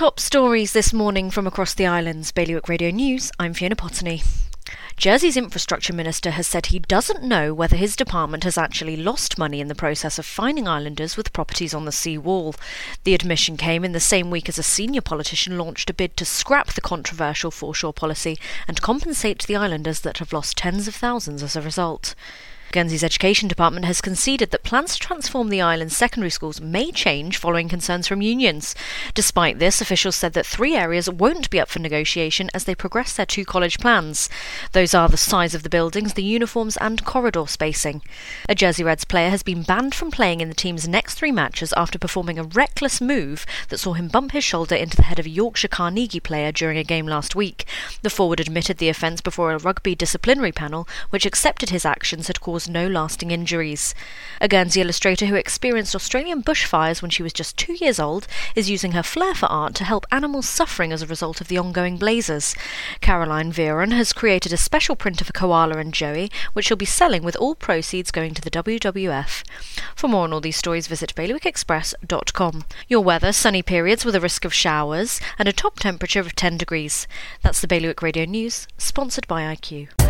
Top stories this morning from across the islands. Bailiwick Radio News, I'm Fiona Potney. Jersey's infrastructure minister has said he doesn't know whether his department has actually lost money in the process of fining islanders with properties on the sea wall. The admission came in the same week as a senior politician launched a bid to scrap the controversial foreshore policy and compensate the islanders that have lost tens of thousands as a result. Guernsey's Education Department has conceded that plans to transform the island's secondary schools may change following concerns from unions. Despite this, officials said that three areas won't be up for negotiation as they progress their two college plans. Those are the size of the buildings, the uniforms, and corridor spacing. A Jersey Reds player has been banned from playing in the team's next three matches after performing a reckless move that saw him bump his shoulder into the head of a Yorkshire Carnegie player during a game last week. The forward admitted the offence before a rugby disciplinary panel, which accepted his actions had caused no lasting injuries. A Guernsey illustrator who experienced Australian bushfires when she was just two years old is using her flair for art to help animals suffering as a result of the ongoing blazes. Caroline Viron has created a special print of a koala and Joey, which she'll be selling with all proceeds going to the WWF. For more on all these stories, visit bailiwickexpress.com. Your weather sunny periods with a risk of showers and a top temperature of 10 degrees. That's the Bailiwick Radio News, sponsored by IQ.